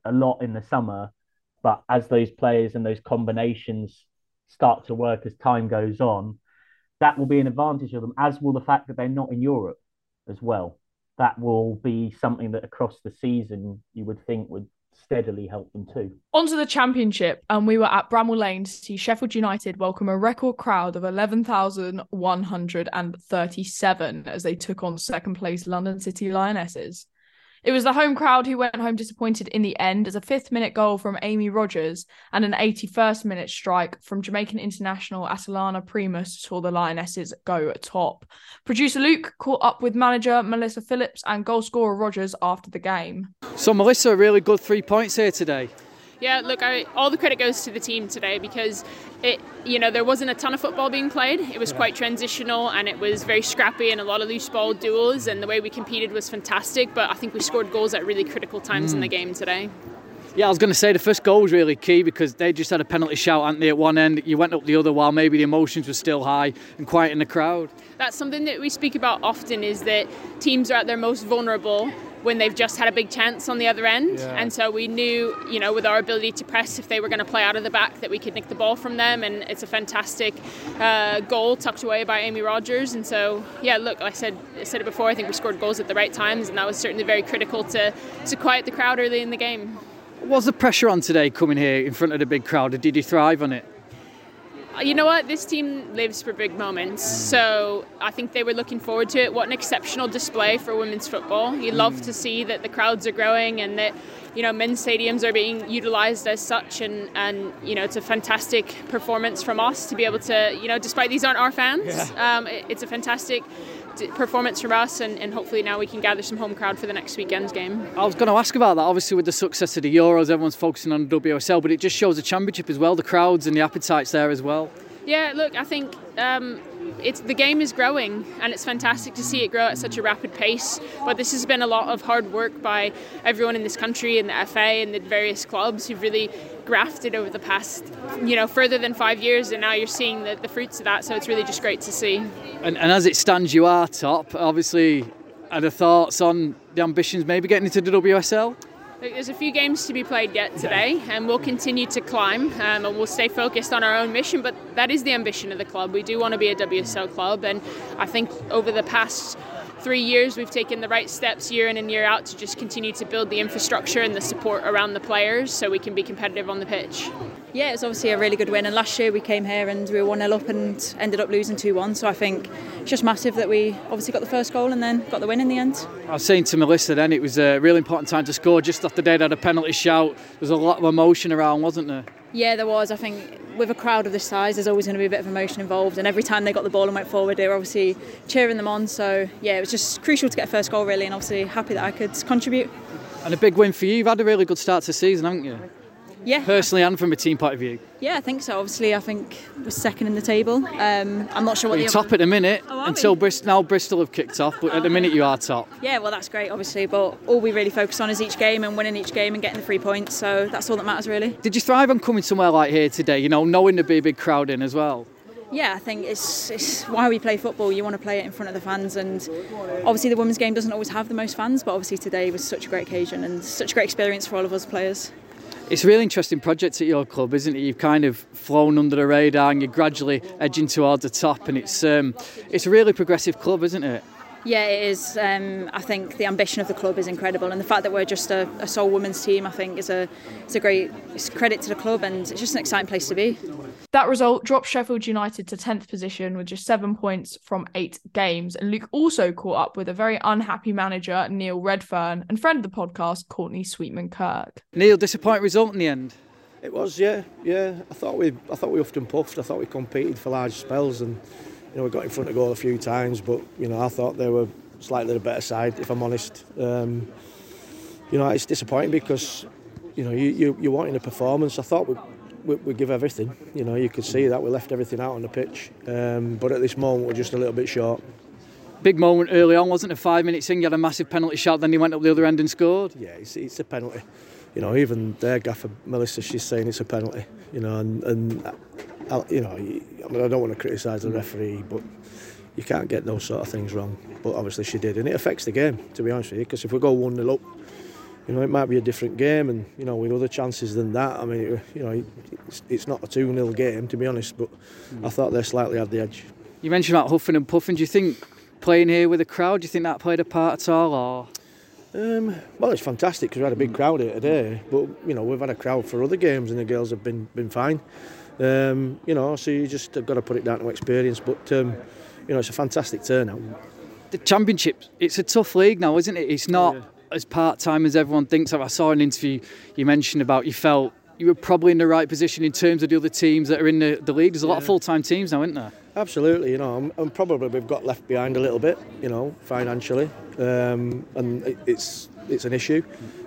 C: a lot in the summer, but as those players and those combinations start to work as time goes on, that will be an advantage of them, as will the fact that they're not in Europe as well. That will be something that across the season you would think would steadily help them too.
A: Onto the championship, and we were at Bramall Lane to see Sheffield United welcome a record crowd of 11,137 as they took on second place London City Lionesses. It was the home crowd who went home disappointed in the end as a fifth minute goal from Amy Rodgers and an 81st minute strike from Jamaican international Atlanta Primus saw the Lionesses go top. Producer Luke caught up with manager Melissa Phillips and goalscorer Rodgers after the game.
H: So, Melissa, really good three points here today.
I: Yeah, look, I, all the credit goes to the team today because it, you know, there wasn't a ton of football being played. It was quite transitional and it was very scrappy and a lot of loose ball duels. And the way we competed was fantastic. But I think we scored goals at really critical times mm. in the mm. game today.
H: Yeah, I was going to say the first goal was really key because they just had a penalty shout, hadn't they, at one end. You went up the other while maybe the emotions were still high and quiet in the crowd.
I: That's something that we speak about often is that teams are at their most vulnerable when they've just had a big chance on the other end.
H: Yeah.
I: And so we knew, you know, with our ability to press, if they were going to play out of the back, that we could nick the ball from them. And it's a fantastic uh, goal tucked away by Amy Rodgers. And so, yeah, look, I said I said it before. I think we scored goals at the right times, and that was certainly very critical to to quiet the crowd early in the game.
H: Was the pressure on today coming here in front of the big crowd? or Did you thrive on it?
I: You know what? This team lives for big moments. So I think they were looking forward to it. What an exceptional display for women's football. You love to see that the crowds are growing and that, you know, men's stadiums are being utilised as such. And, and, you know, it's a fantastic performance from us to be able to, you know, despite these aren't our fans, um, it- it's a fantastic performance from us. And, and hopefully now we can gather some home crowd for the next weekend's game.
H: I was going to ask about that. Obviously, with the success of the Euros, everyone's focusing on WSL, but it just shows the Championship as well. The crowds and the appetite's there as well.
I: Yeah, look, I think um, it's the game is growing, and it's fantastic to see it grow at such a rapid pace. But this has been a lot of hard work by everyone in this country, and the FA, and the various clubs who've really grafted over the past, you know, further than five years, and now you're seeing the, the fruits of that. So it's really just great to see.
H: And, and as it stands, you are top. Obviously, are the thoughts on the ambitions maybe getting into the WSL?
I: There's a few games to be played yet today, and we'll continue to climb, um, and we'll stay focused on our own mission. But that is the ambition of the club. We do want to be a WSL club, and I think over the past three years, we've taken the right steps year in and year out to just continue to build the infrastructure and the support around the players, so we can be competitive on the pitch.
J: Yeah, it's obviously a really good win. And last year we came here and we were 1 0 up and ended up losing 2 1. So I think it's just massive that we obviously got the first goal and then got the win in the end.
H: I was saying to Melissa then it was a really important time to score just after they'd had a penalty shout. There was a lot of emotion around, wasn't there?
J: Yeah, there was. I think with a crowd of this size, there's always going to be a bit of emotion involved. And every time they got the ball and went forward, they were obviously cheering them on. So yeah, it was just crucial to get a first goal, really. And obviously happy that I could contribute.
H: And a big win for you. You've had a really good start to the season, haven't you?
J: Yeah,
H: Personally and from a team point of view.
J: yeah, I think so. Obviously, I think we're second in the table. Um, I'm not sure what
H: You're top at the minute
J: Oh,
H: until? Bristol, now Bristol have kicked off, but at the minute you are top.
J: Yeah, well, that's great, obviously. But all we really focus on is each game and winning each game and getting the three points. So that's all that matters, really.
H: Did you thrive on coming somewhere like here today? You know, knowing there'd be a big crowd in as well.
J: Yeah, I think it's, it's why we play football. You want to play it in front of the fans, and obviously the women's game doesn't always have the most fans, but obviously today was such a great occasion and such a great experience for all of us players.
H: It's a really interesting project at your club, isn't it? You've kind of flown under the radar and you're gradually edging towards the top, and it's um, it's a really progressive club, isn't it?
J: Yeah, it is. Um, I think the ambition of the club is incredible, and the fact that we're just a, a sole women's team, I think, is a it's a great it's a credit to the club, and it's just an exciting place to be.
A: That result dropped Sheffield United to 10th position with just seven points from eight games. And Luke also caught up with a very unhappy manager, Neil Redfearn, and friend of the podcast, Courtney Sweetman Kirk.
H: Neil, disappointing result in the end.
K: It was, yeah, yeah. I thought we, I thought we often puffed. I thought we competed for large spells, and you know we got in front of goal a few times. But you know I thought they were slightly the better side, if I'm honest. Um, you know it's disappointing because you know you, you you're wanting a performance. I thought we. We, we give everything, you know. You could see that we left everything out on the pitch, um, but at this moment we're just a little bit short.
H: Big moment early on, wasn't it? Five minutes in, you had a massive penalty shot, then he went up the other end and scored.
K: Yeah, it's, it's a penalty. You know, even their gaffer Melissa, she's saying it's a penalty. You know, and, and uh, you know, I mean, I don't want to criticise the referee, but you can't get those sort of things wrong. But obviously she did, and it affects the game. To be honest with you, because if we go one 0 up, you know, it might be a different game, and you know, with other chances than that. I mean, it, you know, it's, it's not a two 0 game to be honest, but I thought they slightly had the edge.
H: You mentioned about huffing and puffing. Do you think playing here with a crowd, do you think that played a part at all? Or
K: Um, well, it's fantastic because we had a big crowd here today. But you know, we've had a crowd for other games, and the girls have been been fine. Um, you know, so you just have got to put it down to experience. But um, you know, it's a fantastic turnout.
H: the championship, it's a tough league now, isn't it? It's not as part time as everyone thinks. I saw an interview you mentioned about you felt you were probably in the right position in terms of the other teams that are in the, the league. There's a lot of full time teams now, isn't there?
K: Absolutely, you know, and, and probably we've got left behind a little bit, you know, financially, um, and it, it's it's an issue.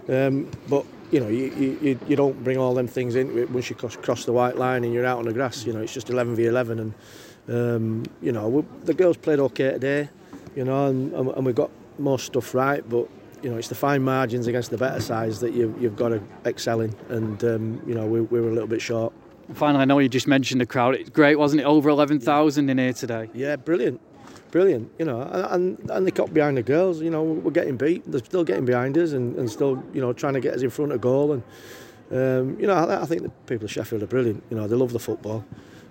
K: Um, but you know, you, you, you- don't bring all them things into it once you cross, cross the white line and you're out on the grass. You know, it's just 11 v 11, and um, you know, we, the girls played okay today, you know, and, and, and we got most stuff right, but you know, it's the fine margins against the better sides that you, you've got to excel in, and um, you know, we, we were a little bit short.
H: Finally, I know you just mentioned the crowd. It's great, wasn't it? Over 11,000 in here today.
K: Yeah, brilliant, brilliant. You know, and and they got behind the girls. You know, we're getting beat. They're still getting behind us, and, and still, you know, trying to get us in front of goal. And um, you know, I, I think the people of Sheffield are brilliant. You know, they love the football.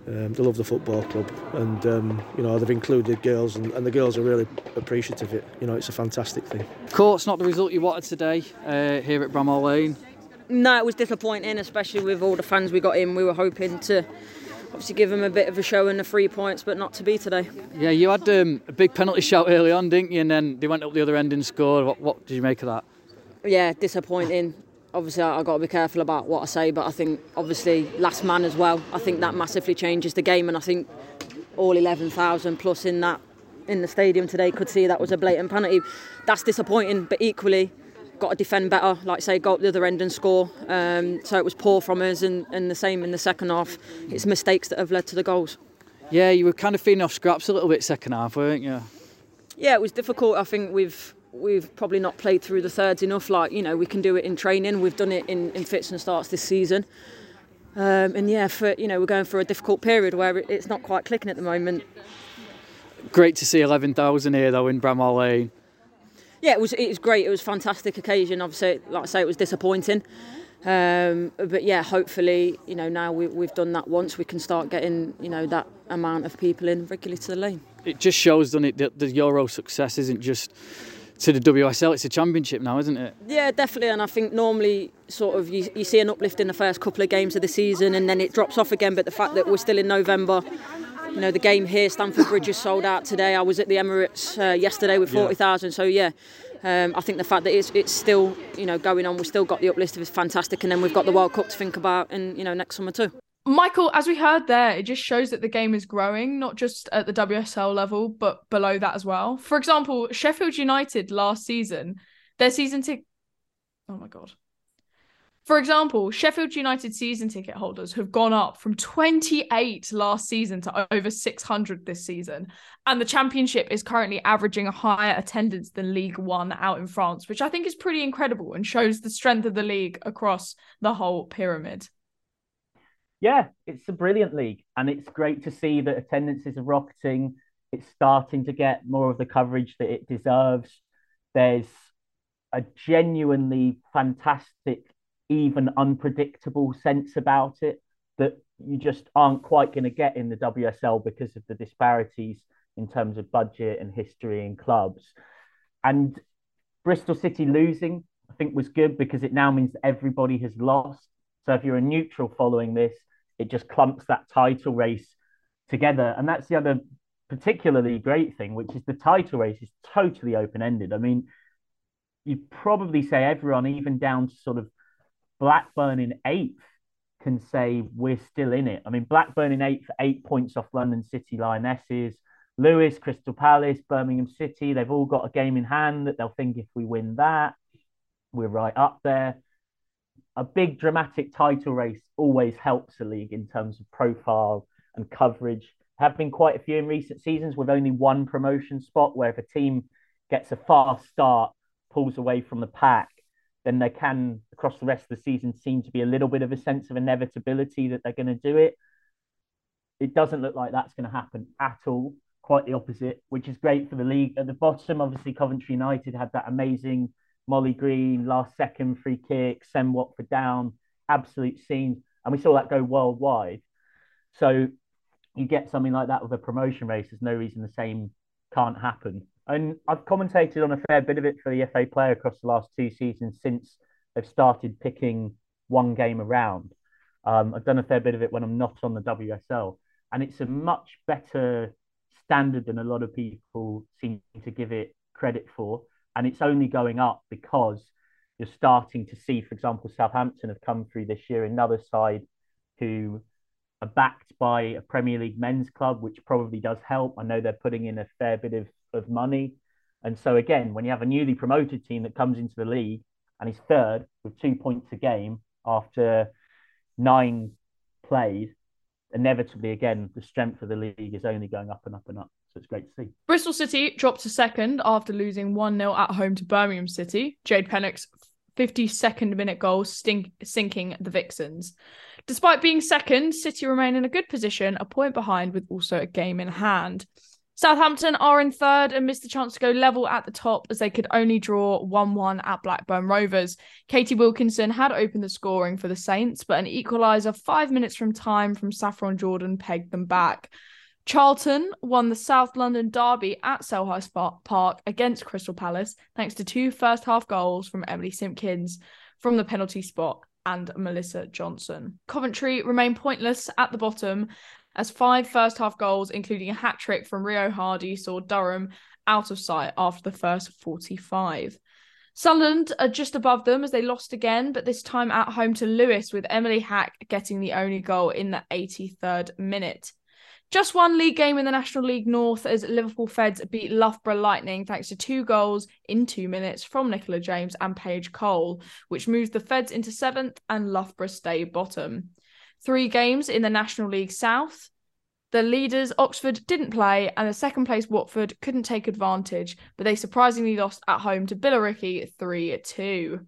K: Um, they love the football club, and um, you know they've included girls, and, and, the girls are really appreciative of it. You know, it's a fantastic thing.
H: Of course, not the result you wanted today uh, here at Bramall Lane.
L: No, it was disappointing, especially with all the fans we got in. We were hoping to obviously give them a bit of a show in the three points, but not to be today.
H: Yeah, you had um, a big penalty shout early on, didn't you? And then they went up the other end and scored. What, what did you make of that?
L: Yeah, disappointing obviously I've got to be careful about what I say, but I think obviously last man as well. I think that massively changes the game, and I think all 11,000 plus in that in the stadium today could see that was a blatant penalty. That's disappointing, but equally got to defend better. Like say, go up the other end and score. Um, so it was poor from us, and, and the same in the second half. It's mistakes that have led to the goals.
H: Yeah, you were kind of feeding off scraps a little bit second half, weren't you?
L: Yeah, it was difficult. I think we've we've probably not played through the thirds enough. Like you know, we can do it in training. We've done it in, in fits and starts this season. Um, and yeah, for you know, we're going for a difficult period where it's not quite clicking at the moment.
H: Great to see eleven thousand here though in Bramall Lane.
L: Yeah, it was it was great. It was a fantastic occasion. Obviously, like I say, it was disappointing. Um, but yeah, hopefully, you know, now we, we've done that once, we can start getting, you know, that amount of people in regularly to the lane.
H: It just shows, doesn't it, that the Euro success isn't just to the WSL. It's a championship now, isn't it?
L: Yeah, definitely. And I think normally, sort of, you, you see an uplift in the first couple of games of the season, and then it drops off again. But the fact that we're still in November, you know, the game here, Stamford Bridge is sold out today. I was at the Emirates uh, yesterday with forty thousand. Yeah. So yeah. Um, I think the fact that it's, it's still you know going on, we've still got the uplift is fantastic, and then we've got the World Cup to think about, and you know next summer too.
A: Michael, as we heard there, it just shows that the game is growing, not just at the WSL level, but below that as well. For example, Sheffield United last season, their season ticket. Oh my God. For example, Sheffield United season ticket holders have gone up from 28 last season to over 600 this season. And the championship is currently averaging a higher attendance than League One out in France, which I think is pretty incredible and shows the strength of the league across the whole pyramid
C: yeah, it's a brilliant league, and it's great to see that attendances are rocketing. It's starting to get more of the coverage that it deserves. There's a genuinely fantastic, even unpredictable sense about it that you just aren't quite going to get in the WSL because of the disparities in terms of budget and history and clubs. And Bristol City losing, I think, was good because it now means everybody has lost. So if you're a neutral following this, it just clumps that title race together. And that's the other particularly great thing, which is the title race is totally open ended. I mean, you'd probably say everyone, even down to sort of Blackburn in eighth, can say we're still in it. I mean, Blackburn in eighth, eight points off London City Lionesses. Lewes, Crystal Palace, Birmingham City, they've all got a game in hand that they'll think if we win that, we're right up there a big dramatic title race always helps a league in terms of profile and coverage. Have been quite a few in recent seasons with only one promotion spot where if a team gets a fast start, pulls away from the pack, then there can across the rest of the season seem to be a little bit of a sense of inevitability that they're going to do it. It doesn't look like that's going to happen at all. Quite the opposite, which is great for the league. At the bottom, obviously, Coventry United had that amazing Molly Green, last second free kick, send Watford down, absolute scene, And we saw that go worldwide. So you get something like that with a promotion race. There's no reason the same can't happen. And I've commentated on a fair bit of it for the FA player across the last two seasons since they've started picking one game around. Um, I've done a fair bit of it when I'm not on the WSL, and it's a much better standard than a lot of people seem to give it credit for and it's only going up because you're starting to see, for example, Southampton have come through this year, another side who are backed by a Premier League men's club, which probably does help. I know they're putting in a fair bit of, of money. And so, again, when you have a newly promoted team that comes into the league and is third with two points a game after nine played, inevitably, again, the strength of the league is only going up and up and up. So it's great to see.
A: Bristol City dropped to second after losing 1 0 at home to Birmingham City. Jade Pennock's 52nd minute goal stink- sinking the Vixens. Despite being second, City remain in a good position, a point behind with also a game in hand. Southampton are in third and missed the chance to go level at the top as they could only draw 1 1 at Blackburn Rovers. Katie Wilkinson had opened the scoring for the Saints, but an equaliser five minutes from time from Saffron Jordan pegged them back. Charlton won the South London derby at Selhurst Park against Crystal Palace thanks to two first half goals from Emily Simpkins from the penalty spot and Melissa Johnson. Coventry remain pointless at the bottom as five first half goals, including a hat trick from Rio Hardy, saw Durham out of sight after the first 45. Sunderland are just above them as they lost again, but this time at home to Lewes, with Emily Hack getting the only goal in the 83rd minute. Just one league game in the National League North as Liverpool Feds beat Loughborough Lightning thanks to two goals in two minutes from Nicola James and Paige Cole, which moves the Feds into seventh and Loughborough stay bottom three games in the National League South. The leaders, Oxford, didn't play, and the second place, Watford, couldn't take advantage, but they surprisingly lost at home to Billericay 3 2.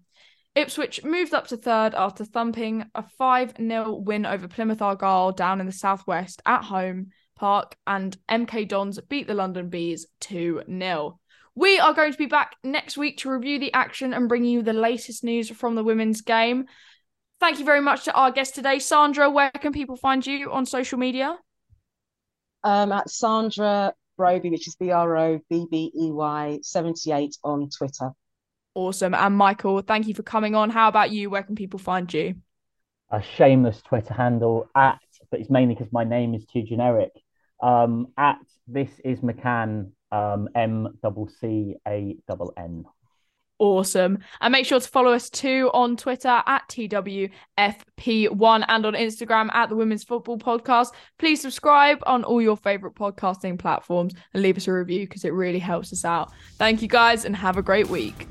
A: Ipswich moved up to third after thumping a 5 0 win over Plymouth Argyle down in the southwest at home park, and MK Dons beat the London Bees 2 0. We are going to be back next week to review the action and bring you the latest news from the women's game. Thank you very much to our guest today, Sandra. Where can people find you on social media?
B: Um, at Sandra Brobbey, which is B R O B B E Y 78 on Twitter.
A: Awesome. And Michael, thank you for coming on. How about you? Where can people find you?
C: A shameless Twitter handle at, but it's mainly because my name is too generic. Um, at this is McCann, um, M double C A double N
A: awesome. And make sure to follow us too on Twitter at TWFP1 and on Instagram at the Women's Football Podcast. Please subscribe on all your favorite podcasting platforms and leave us a review because it really helps us out. Thank you guys and have a great week.